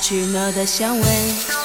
取暖的香味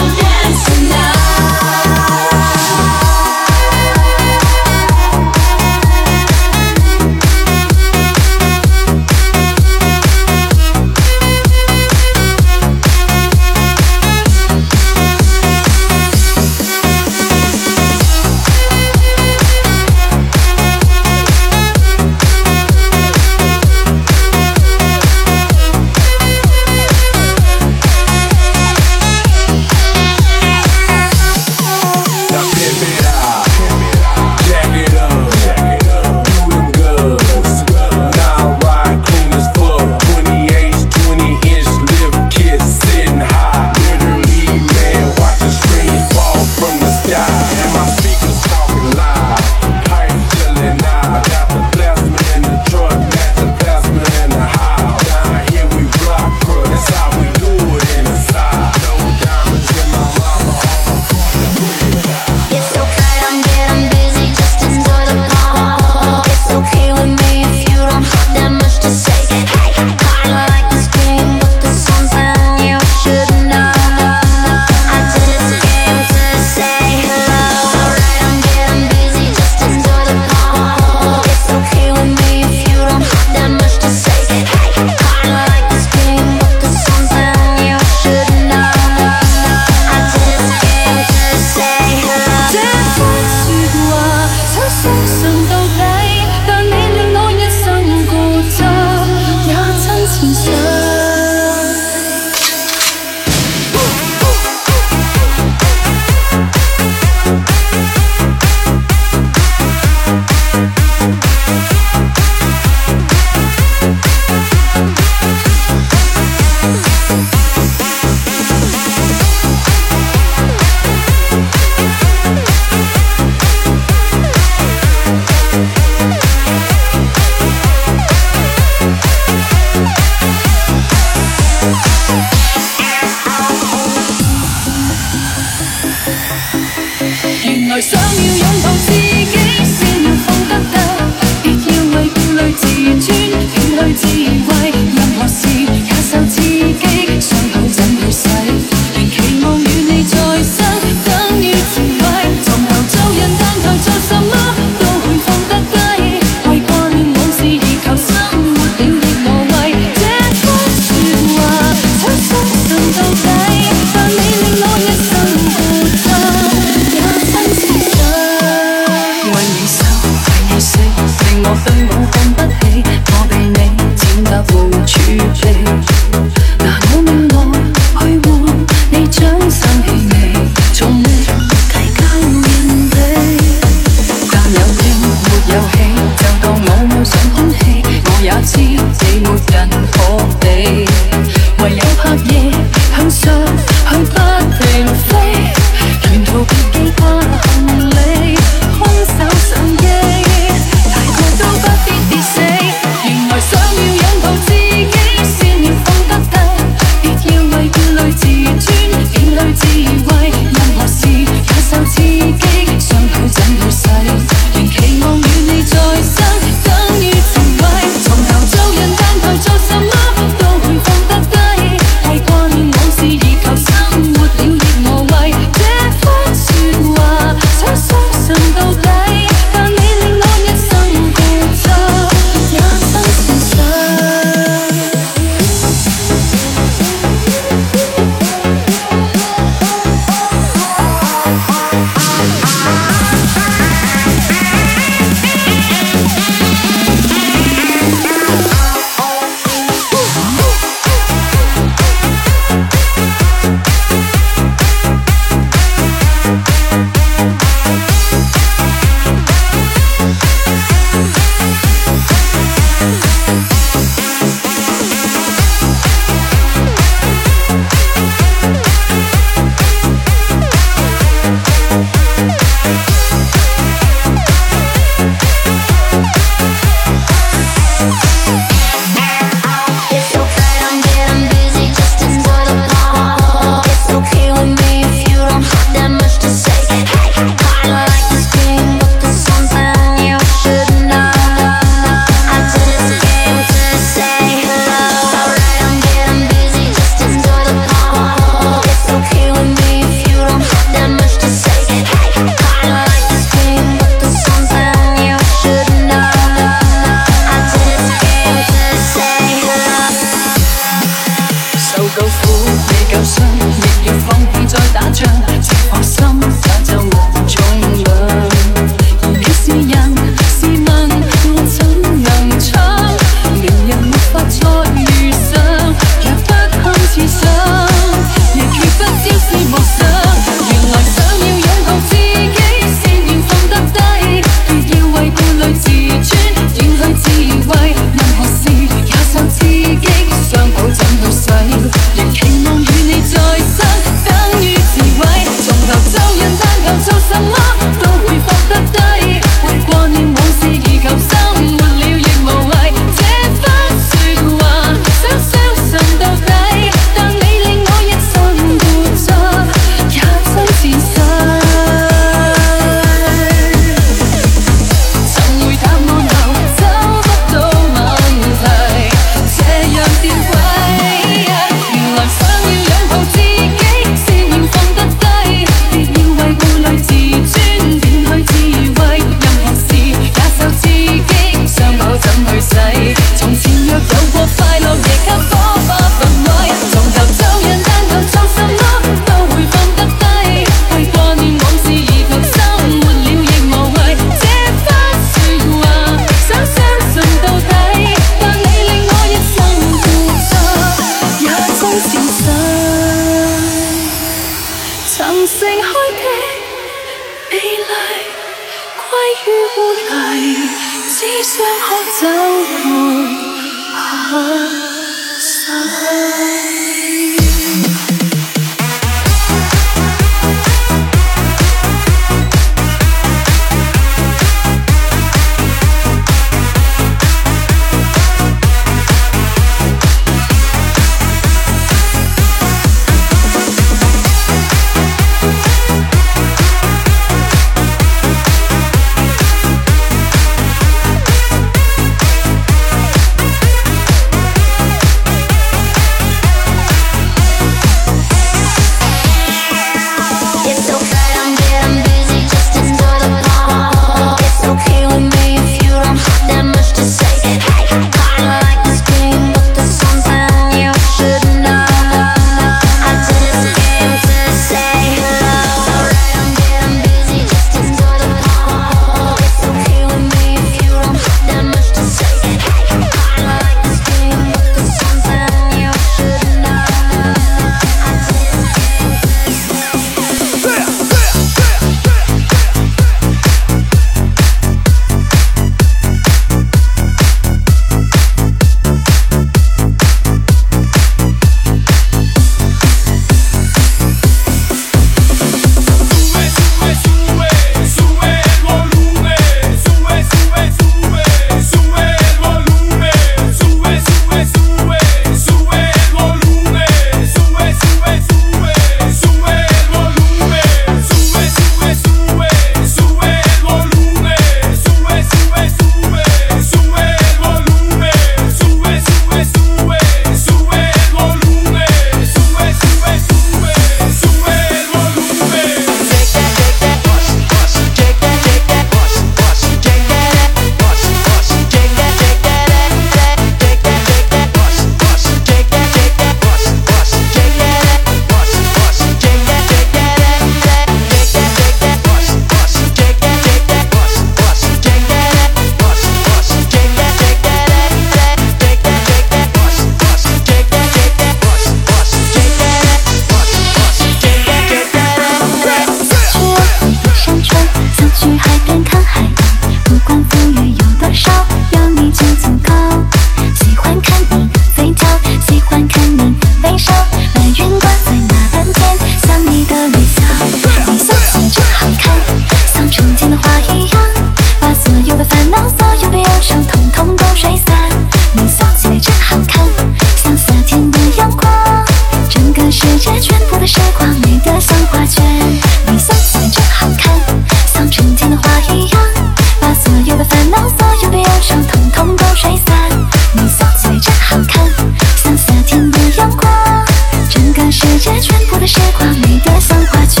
时光里的三花圈。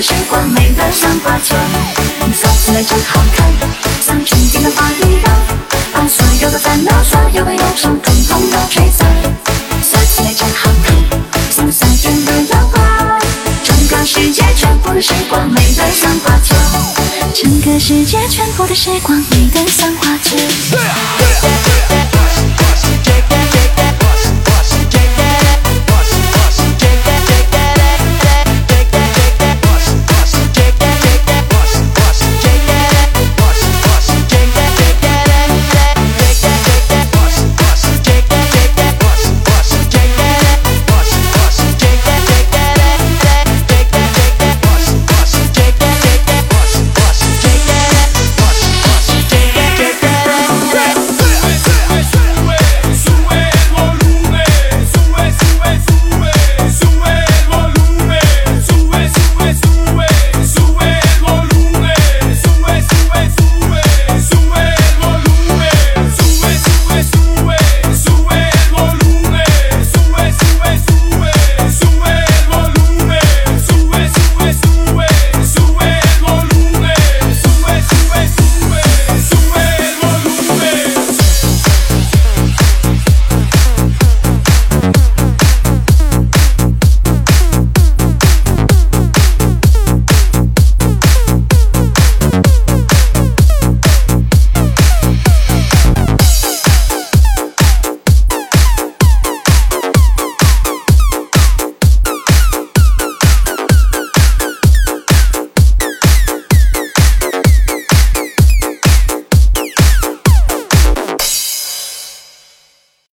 时光美得像画卷你笑起来真好看像春天的花一样把所有的烦恼所有的忧愁统统都吹散笑起来真好看像夏天的阳光整个世界全部的时光美得像画卷整个世界全部的时光美得像画卷